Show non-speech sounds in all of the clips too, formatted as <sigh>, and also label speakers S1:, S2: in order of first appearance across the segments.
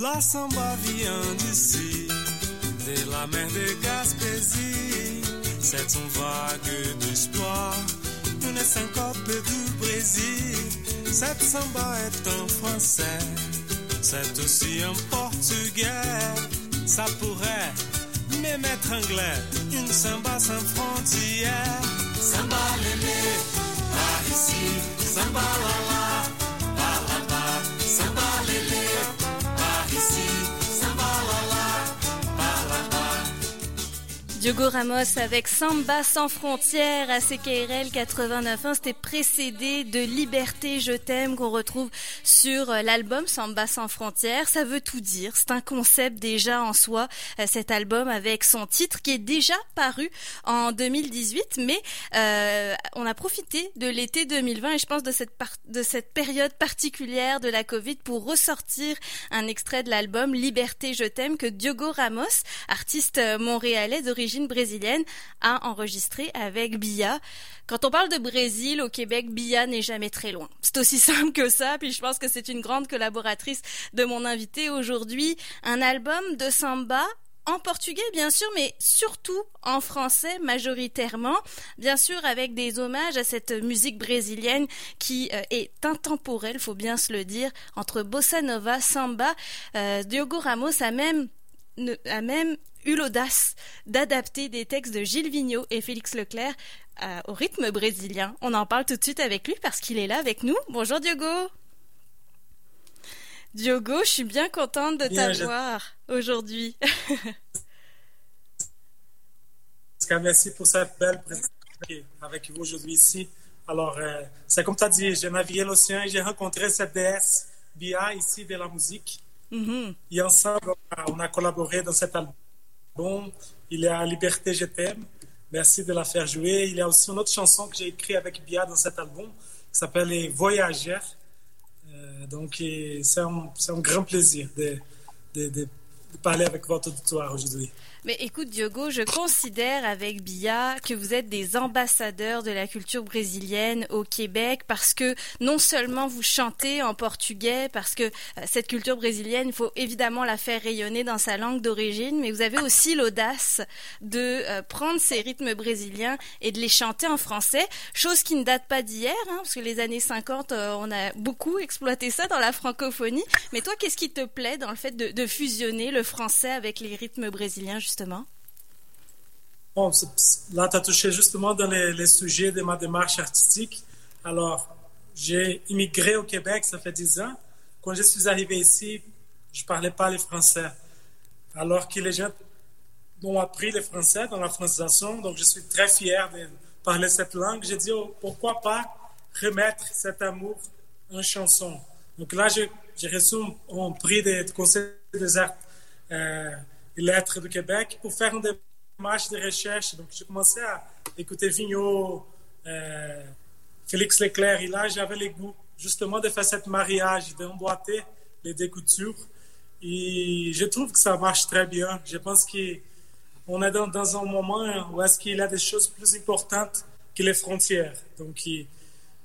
S1: La samba vient d'ici, de la mer de Gaspésie. C'est une vague d'espoir, une syncope du Brésil. Cette samba est en français, c'est aussi un portugais. Ça pourrait même être anglais, une samba sans frontières. Samba lélé, par ici, samba la la,
S2: Diogo Ramos avec Samba sans frontières à CKRL 89.1. C'était précédé de Liberté, je t'aime qu'on retrouve sur euh, l'album Samba sans frontières. Ça veut tout dire. C'est un concept déjà en soi, euh, cet album avec son titre qui est déjà paru en 2018. Mais euh, on a profité de l'été 2020 et je pense de cette, de cette période particulière de la Covid pour ressortir un extrait de l'album Liberté, je t'aime que Diogo Ramos, artiste euh, montréalais d'origine brésilienne, a enregistré avec Bia. Quand on parle de Brésil, au Québec, Bia n'est jamais très loin. C'est aussi <laughs> simple que ça, puis je pense que c'est une grande collaboratrice de mon invité aujourd'hui. Un album de samba en portugais bien sûr, mais surtout en français majoritairement, bien sûr avec des hommages à cette musique brésilienne qui euh, est intemporelle, faut bien se le dire, entre bossa nova, samba. Euh, Diogo Ramos a même a même eu l'audace d'adapter des textes de Gilles Vigneault et Félix Leclerc euh, au rythme brésilien. On en parle tout de suite avec lui parce qu'il est là avec nous. Bonjour Diogo. Diogo, je suis bien contente de t'avoir aujourd'hui. <laughs>
S3: Merci pour cette belle présentation avec vous aujourd'hui ici. Alors, euh, c'est comme tu as dit, j'ai navigué l'océan et j'ai rencontré cette déesse Bia ici de la musique.
S2: Mhm.
S3: Et ensemble, on a, on a collaboré dans cet album. Il y a Liberté, je t'aime. Merci de la faire jouer. Il y a aussi une autre chanson que j'ai écrite avec Bia dans cet album qui s'appelle Les. Euh, donc, c'est un, un grand plaisir de, de, de- de parler avec votre auditoire aujourd'hui.
S2: Mais écoute Diogo, je considère avec Bia que vous êtes des ambassadeurs de la culture brésilienne au Québec parce que non seulement vous chantez en portugais, parce que euh, cette culture brésilienne, il faut évidemment la faire rayonner dans sa langue d'origine, mais vous avez aussi l'audace de euh, prendre ces rythmes brésiliens et de les chanter en français, chose qui ne date pas d'hier, hein, parce que les années 50, euh, on a beaucoup exploité ça dans la francophonie. Mais toi, qu'est-ce qui te plaît dans le fait de, fusionner le français avec les rythmes brésiliens,
S3: Bon, là, tu as touché justement dans les, sujets de ma démarche artistique. Alors, j'ai immigré au Québec, ça fait 10 ans. Quand je suis arrivé ici, je parlais pas le français. Alors que les gens m'ont appris le français dans la francisation, donc je suis très fier de parler cette langue. J'ai dit, oh, pourquoi pas remettre cet amour en chanson? Donc là, j'ai reçu un, prix du Conseil des arts euh, lettres du Québec pour faire une démarche de recherche. Donc j'ai commencé à écouter Vigneault, euh, Félix Leclerc, et là j'avais le goût justement de faire cette mariage, d'emboîter les deux coutures. Et je trouve que ça marche très bien. Je pense qu'on est dans, un moment où est-ce qu'il y a des choses plus importantes que les frontières. Donc,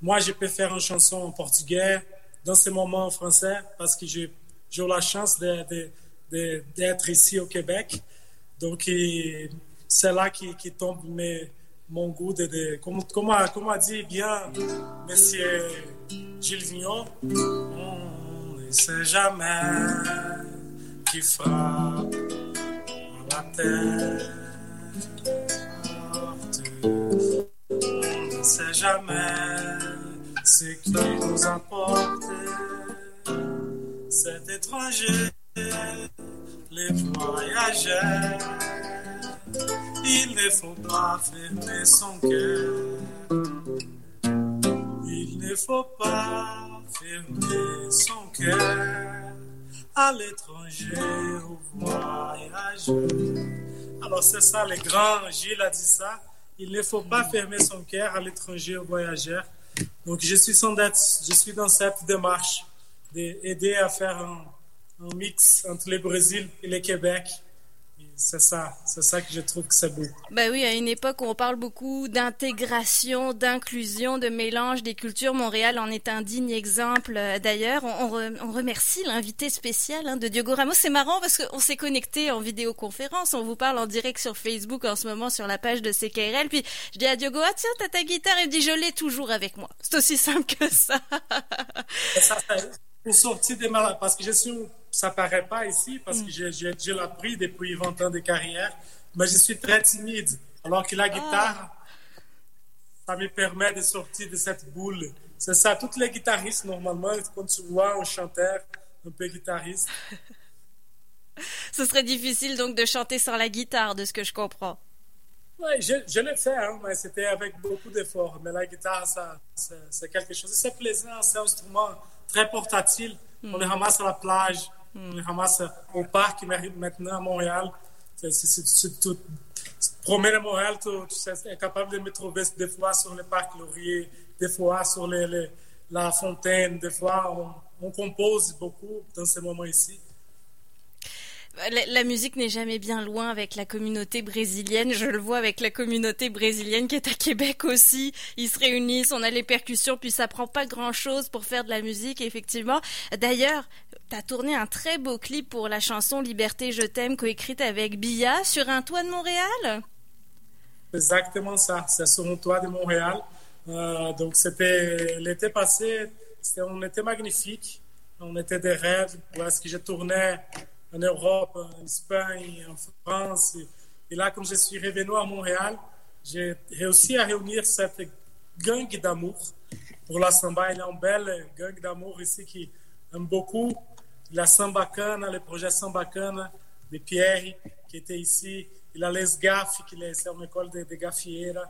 S3: moi, je peux faire une chanson en portugais dans ce moment en français parce que j'ai eu la chance de- d'être ici au Québec. Donc, c'est là qui, tombe mon goût de, de- comme, a, comme a dit bien Monsieur Gilles Vignon, on ne sait jamais qui frappe la tête. On ne sait jamais ce qui nous importe. Cet étranger, les voyageurs. Il ne faut pas fermer son cœur. Il ne faut pas fermer son cœur à l'étranger, au voyageur. Alors c'est ça, le grand Gilles a dit ça. Il ne faut pas fermer son cœur à l'étranger, au voyageur. Donc je suis, sans date, je suis dans cette démarche d'aider à faire un, un mix entre le Brésil et le Québec. C'est ça, c'est ça que je trouve que c'est beau.
S2: Ben oui, à une époque où on parle beaucoup d'intégration, d'inclusion, de mélange des cultures, Montréal en est un digne exemple. D'ailleurs, on, remercie l'invité spécial hein, de Diogo Ramos. C'est marrant parce qu'on s'est connecté en vidéoconférence. On vous parle en direct sur Facebook en ce moment sur la page de CKRL. Puis je dis à Diogo, ah tiens, t'as ta guitare. Il me dit, je l'ai toujours avec moi. C'est aussi simple que ça.
S3: ça, pour sortir des malades, parce que je suis, ça paraît pas ici, parce que mm. j'ai appris depuis 20 ans de carrière, mais je suis très timide. Alors que la ah. guitare, ça me permet de sortir de cette boule. C'est ça, tous les guitaristes, normalement, quand tu vois un chanteur un peu guitariste. <laughs>
S2: Ce serait difficile donc de chanter sans la guitare, de ce que je comprends.
S3: Oui, je, je l'ai fait, hein, mais c'était avec beaucoup d'efforts. Mais la guitare, ça, c'est quelque chose. C'est plaisant, c'est un instrument très portátil. On les ramasse à la plage, on les ramasse au parc maintenant à Montréal. Si tu te à Montréal, tu, es capable de me trouver des fois sur le parc Laurier, des fois sur les, la fontaine, des fois on, on compose beaucoup dans ces moments ici.
S2: La, musique n'est jamais bien loin avec la communauté brésilienne. Je le vois avec la communauté brésilienne qui est à Québec aussi. Ils se réunissent, on a les percussions, puis ça prend pas grand chose pour faire de la musique, effectivement. D'ailleurs, tu as tourné un très beau clip pour la chanson Liberté, je t'aime, coécrite avec Bia sur un toit de Montréal.
S3: Exactement ça, c'est sur un toit de Montréal. Euh, donc c'était l'été passé, on était magnifique, on était des rêves parce que je tournais en Europe, en Espagne, en France. Et, là, quand je suis revenu à Montréal, j'ai réussi à réunir cette gang d'amour pour la samba. Il y a une belle gang d'amour ici qui aime beaucoup la Sambacana, le projet Sambacana de Pierre, qui était ici. Il y a Les Gaff, qui est une école de, de gaffieira.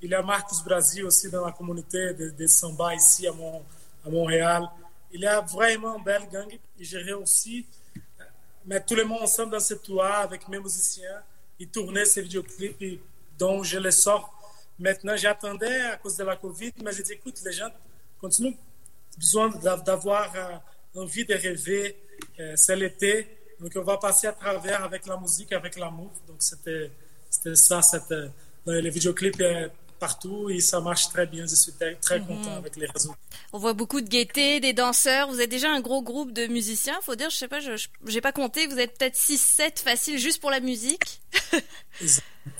S3: Il y a Marcos Brasil aussi dans la communauté de, de samba ici à, à Montréal. Il y a vraiment une belle gang. Et j'ai réussi mais tout le monde ensemble dans ce toit avec mes musiciens, ils tournaient ces vidéoclips dont je les sors. Maintenant, j'attendais à cause de la Covid, mais j'ai dit, écoute, les gens continuent besoin d'avoir euh, envie de rêver. Euh, c'est l'été, donc on va passer à travers avec la musique, avec l'amour. Donc c'était ça, c'était, les vidéoclips partout et ça marche très bien. Je suis très, mhm. content avec les réseaux.
S2: On voit beaucoup de gaieté, des danseurs. Vous êtes déjà un gros groupe de musiciens. Faut dire, je sais pas, je n'ai pas compté. Vous êtes peut-être 6-7 faciles juste pour la musique.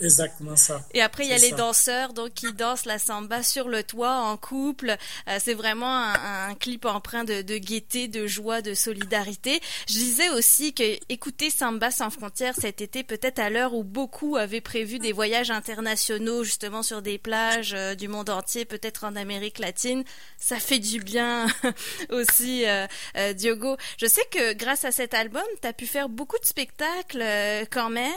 S3: Exactement ça.
S2: Et après, il y a les danseurs donc qui dansent la samba sur le toit en couple. Euh, c'est vraiment un, clip empreint de, de, gaieté, de joie, de solidarité. Je disais aussi que écouter Samba sans frontières cet été, peut-être à l'heure où beaucoup avaient prévu des voyages internationaux justement sur des plages euh, du monde entier, peut-être en Amérique latine, ça fait du bien <laughs> aussi, euh, Diogo. Je sais que grâce à cet album, tu as pu faire beaucoup de spectacles quand même.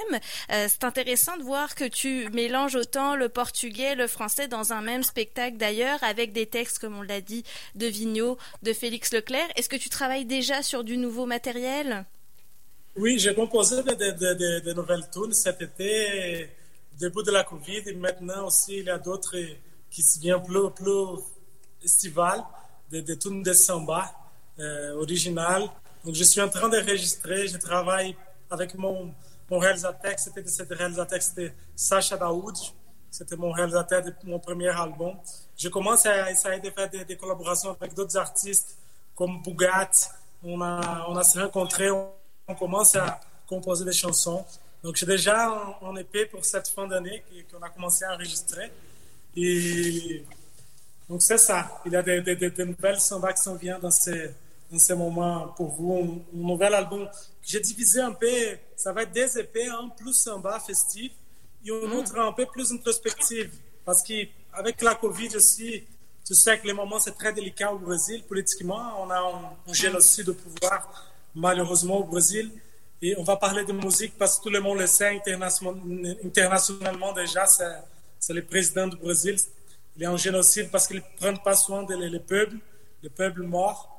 S2: c'est intéressant de voir que tu mélanges autant le portugais, le français dans un même spectacle d'ailleurs, avec des textes, comme on l'a dit, de Vigneault, de Félix Leclerc. Est-ce que tu travailles déjà sur du nouveau matériel?
S3: Oui, j'ai composé de, nouvelles tunes cet été, début de la Covid, et maintenant aussi il y a d'autres qui viennent plus, plus estivales, des tunes de samba euh, originales. Donc je suis en train d'enregistrer, je travaille avec mon mon réalisateur, c'était réalisateur, c'était Sacha Daoud. C'était mon réalisateur de mon premier album. Je commence à essayer de faire des, collaborations avec d'autres artistes comme Bugatti. On a, on a se rencontrés, on, commence à composer des chansons. Donc, j'ai déjà en, épée pour cette fin d'année qu'on a commencé à enregistrer. Et donc, c'est ça. Il y a des, des, nouvelles samba qui s'en viennent dans ces, dans ces moments pour vous. Un, un nouvel album j'ai divisé un peu, ça va être des épées, un plus samba festif et un hmm. autre un peu plus introspective. Parce qu'avec la Covid aussi, tu sais que les moments c'est très délicat au Brésil politiquement. On a un, génocide de pouvoir malheureusement au Brésil. Et on va parler de musique parce que tout le monde le sait internationalement déjà, c'est le président du Brésil. Il y a un génocide parce qu'ils ne prennent pas soin des de, peuples. Les peuples morts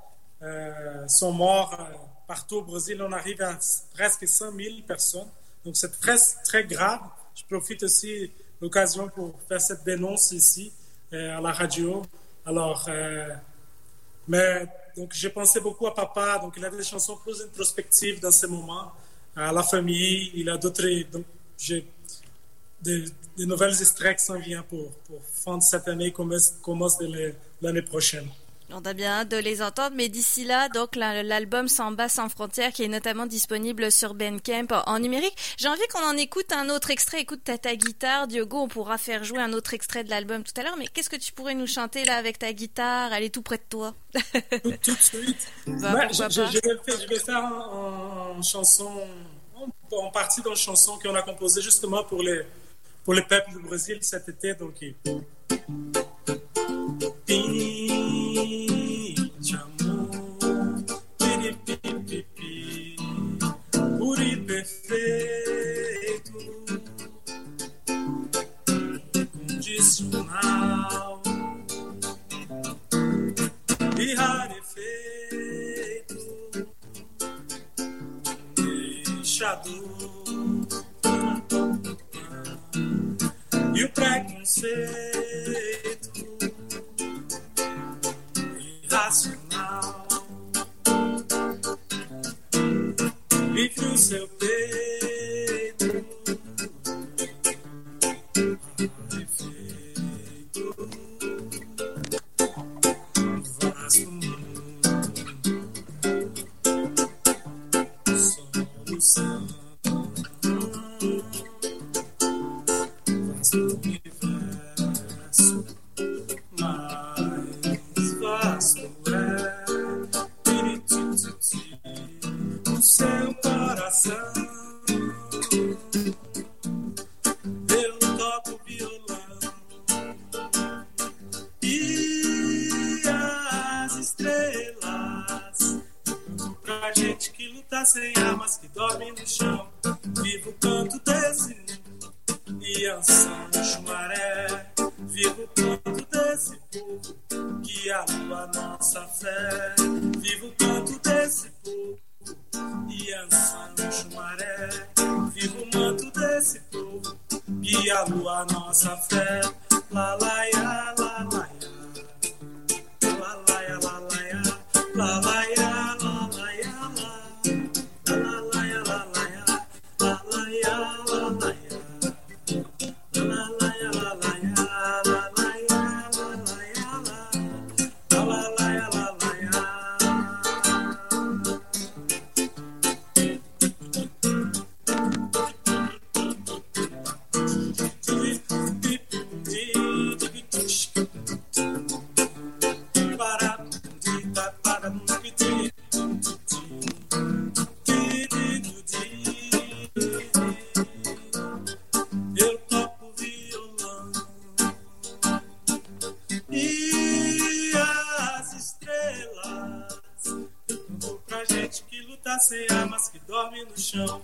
S3: euh, sont morts. Euh, partout au Brésil, on arrive à presque 100 000 personnes. Donc, c'est très, très grave. Je profite aussi de l'occasion pour faire cette dénonce ici euh, à la radio. Alors, mais donc j'ai pensé beaucoup à papa. Donc, il a des chansons plus introspectives dans ces moments. à la famille. Il a d'autres. Donc, j'ai des, nouvelles extraits qui s'en viennent pour, pour fin de cette année, commence, commence l'année prochaine.
S2: On a bien hâte de les entendre, mais d'ici là, donc l'album Samba sans frontières qui est notamment disponible sur Bandcamp en numérique. J'ai envie qu'on en écoute un autre extrait. Écoute ta, ta guitare, Diogo, on pourra faire jouer un autre extrait de l'album tout à l'heure. Mais qu'est-ce que tu pourrais nous chanter là avec ta guitare? Elle est tout près de toi.
S3: tout, de suite. <laughs> Bah, je, vais faire, une chanson, en, partie dans une chanson qu'on a composée justement pour les pour le peuple du Brésil cet été. Donc, sem armas, que dorme no chão. ceia, mas que dorme no chão.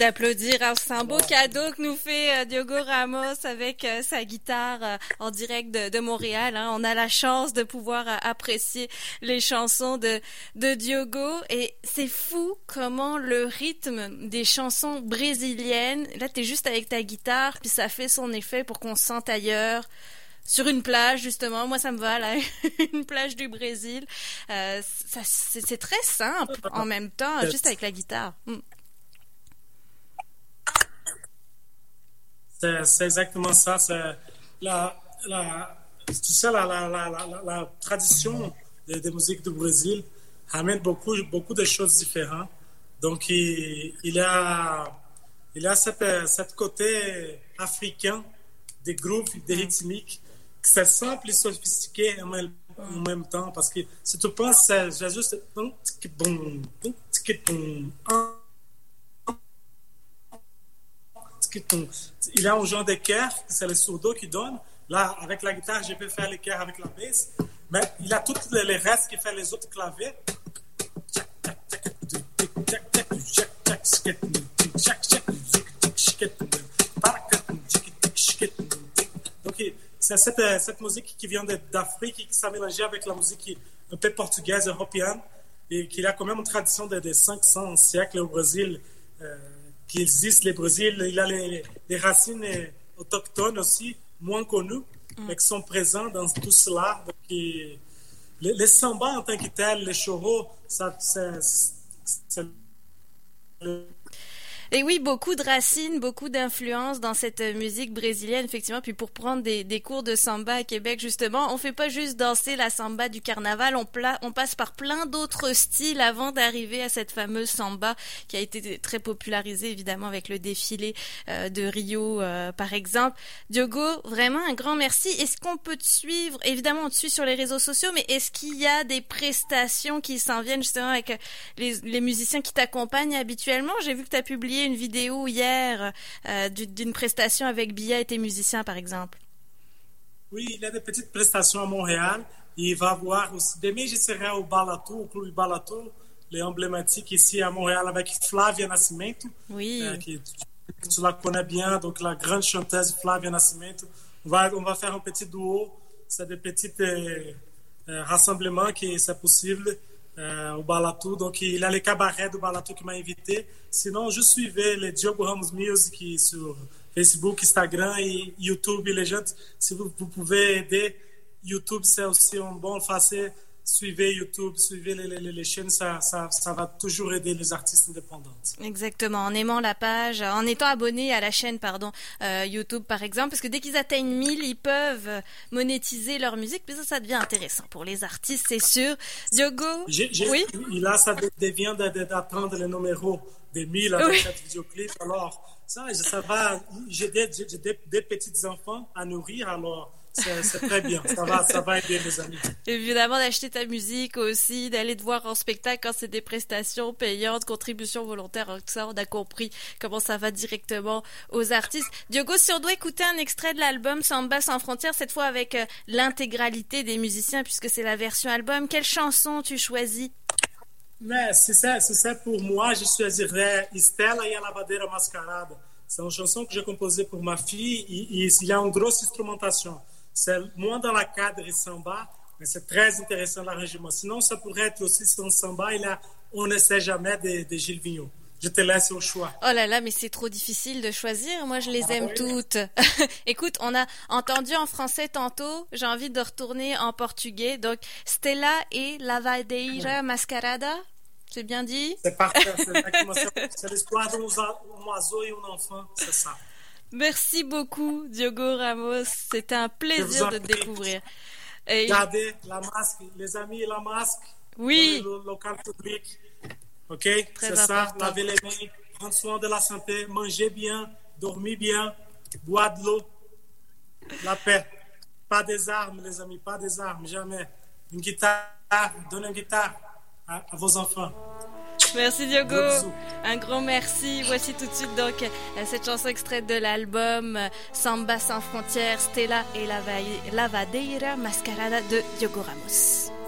S2: D'applaudir. C'est un beau cadeau que nous fait euh, Diogo Ramos avec euh, sa guitare euh, en direct de, de Montréal. hein. On a la chance de pouvoir apprécier les chansons de, de Diogo. Et c'est fou comment le rythme des chansons brésiliennes, là, t'es juste avec ta guitare, puis ça fait son effet pour qu'on se sente ailleurs sur une plage justement moi ça me va là <laughs> une plage du Brésil Euh, c'est très simple en même temps juste avec la guitare Mm.
S3: C'est exactement ça. C'est la, la, tu sais, la, la, tradition des des musiques du Brésil amène beaucoup, beaucoup de choses différentes. Donc, il, il a, il a cette, cette côté africain des groupes, des rythmiques, que c'est simple et sophistiqué en même, en même temps. Parce que si tu penses, c'est c'est juste. un, Il a un genre de c'est le sourdo qui donne. Là, avec la guitare, je peux faire cœurs avec la basse. Mais il a tous les restes qui fait les autres claviers. Donc, c'est cette, musique qui vient d'Afrique qui s'est mélangée avec la musique un peu portugaise, européenne, et qui a quand même une tradition de, de 500 siècles au Brésil, euh, qui existe. Le Brésil, il a les, les racines autochtones aussi, moins connues, mm. mais qui sont présentes dans tout cela. Donc, les, les samba en tant que tel, les chorros, ça, c'est
S2: et oui, beaucoup de racines, beaucoup d'influences dans cette musique brésilienne, effectivement. Puis pour prendre des, des, cours de samba à Québec, justement, on fait pas juste danser la samba du carnaval, on, on passe par plein d'autres styles avant d'arriver à cette fameuse samba qui a été très popularisée, évidemment, avec le défilé euh, de Rio, euh, par exemple. Diogo, vraiment un grand merci. Est-ce qu'on peut te suivre? Évidemment, on te suit sur les réseaux sociaux, mais est-ce qu'il y a des prestations qui s'en viennent justement avec les, les musiciens qui t'accompagnent habituellement? J'ai vu que tu as publié une vidéo hier euh, d'une prestation avec Bia et tes musiciens, par exemple.
S3: Oui, il y a des petites prestations à Montréal. Il va voir aussi. Demain, je serai au Balato, au club Balato, les emblématiques ici à Montréal avec Flavia Nascimento.
S2: Oui.
S3: Euh, qui, tu la connais bien, donc la grande chanteuse Flavia Nascimento. On va, on va faire un petit duo. C'est des petits euh, rassemblements qui c'est possible. Euh, au Balatou. Donc, il a les cabarets du Balatou qui m'a invité. Sinon, Diogo Ramos Music sur Facebook, Instagram et YouTube. Les gens, si vous, vous pouvez aider, YouTube, c'est aussi un bon facile suivez YouTube, suivez les, les, les chaînes, ça, ça, ça, va toujours aider les artistes indépendants.
S2: Exactement, en aimant la page, en étant abonné à la chaîne, pardon, euh, YouTube par exemple, parce que dès qu'ils atteignent 1000, ils peuvent monétiser leur musique, puis ça, ça devient intéressant pour les artistes, c'est sûr. Diogo, oui?
S3: Là, ça devient d'attendre les numéros des 1000 avec oui. cette vidéoclip, alors ça, ça va, j'ai des, des, des petits enfants à nourrir, alors c'est très bien. Ça va, ça va aider les amis.
S2: Évidemment, d'acheter ta musique aussi, d'aller te voir en spectacle quand c'est des prestations payantes, contributions volontaires, tout ça, on a compris comment ça va directement aux artistes. Diogo, si on doit écouter un extrait de l'album Samba sans frontières, cette fois avec euh, l'intégralité des musiciens, puisque c'est la version album, quelle chanson tu choisis?
S3: C'est ça, c'est ça pour moi, je choisirais Estela et a Lavadeira Mascarada. C'est une chanson que j'ai composée pour ma fille et, et il y a une grosse instrumentation. C'est moins dans la cadre samba, mais c'est très intéressant l'arrangement. Sinon, ça pourrait être aussi son samba, et là, on ne sait jamais de, de Gilles Vigneault. Je te laisse au choix.
S2: Oh là là, mais c'est trop difficile de choisir. Moi, je les ah aime toutes. <laughs> Écoute, on a entendu en français tantôt. J'ai envie de retourner en portugais. Donc, Stella et Lavadeira Mascarada. C'est bien dit?
S3: C'est parfait. C'est <laughs> l'histoire d'un oiseau et un enfant. C'est ça.
S2: Merci beaucoup, Diogo Ramos. C'était un plaisir de te découvrir.
S3: Et... Gardez la masque, les amis, la masque.
S2: Oui.
S3: Dans le local public. OK? C'est ça. Lavez les mains, prendre soin de la santé, manger bien, dormir bien, boire de l'eau. La paix. Pas des armes, les amis, pas des armes, jamais. Une guitare, donnez une guitare à, à vos enfants. <laughs>
S2: Merci Diogo. Un grand merci. Voici tout de suite donc euh, cette chanson extraite de l'album euh, Samba sans frontières, Stella et la Lavadeira Mascarada de Diogo Ramos.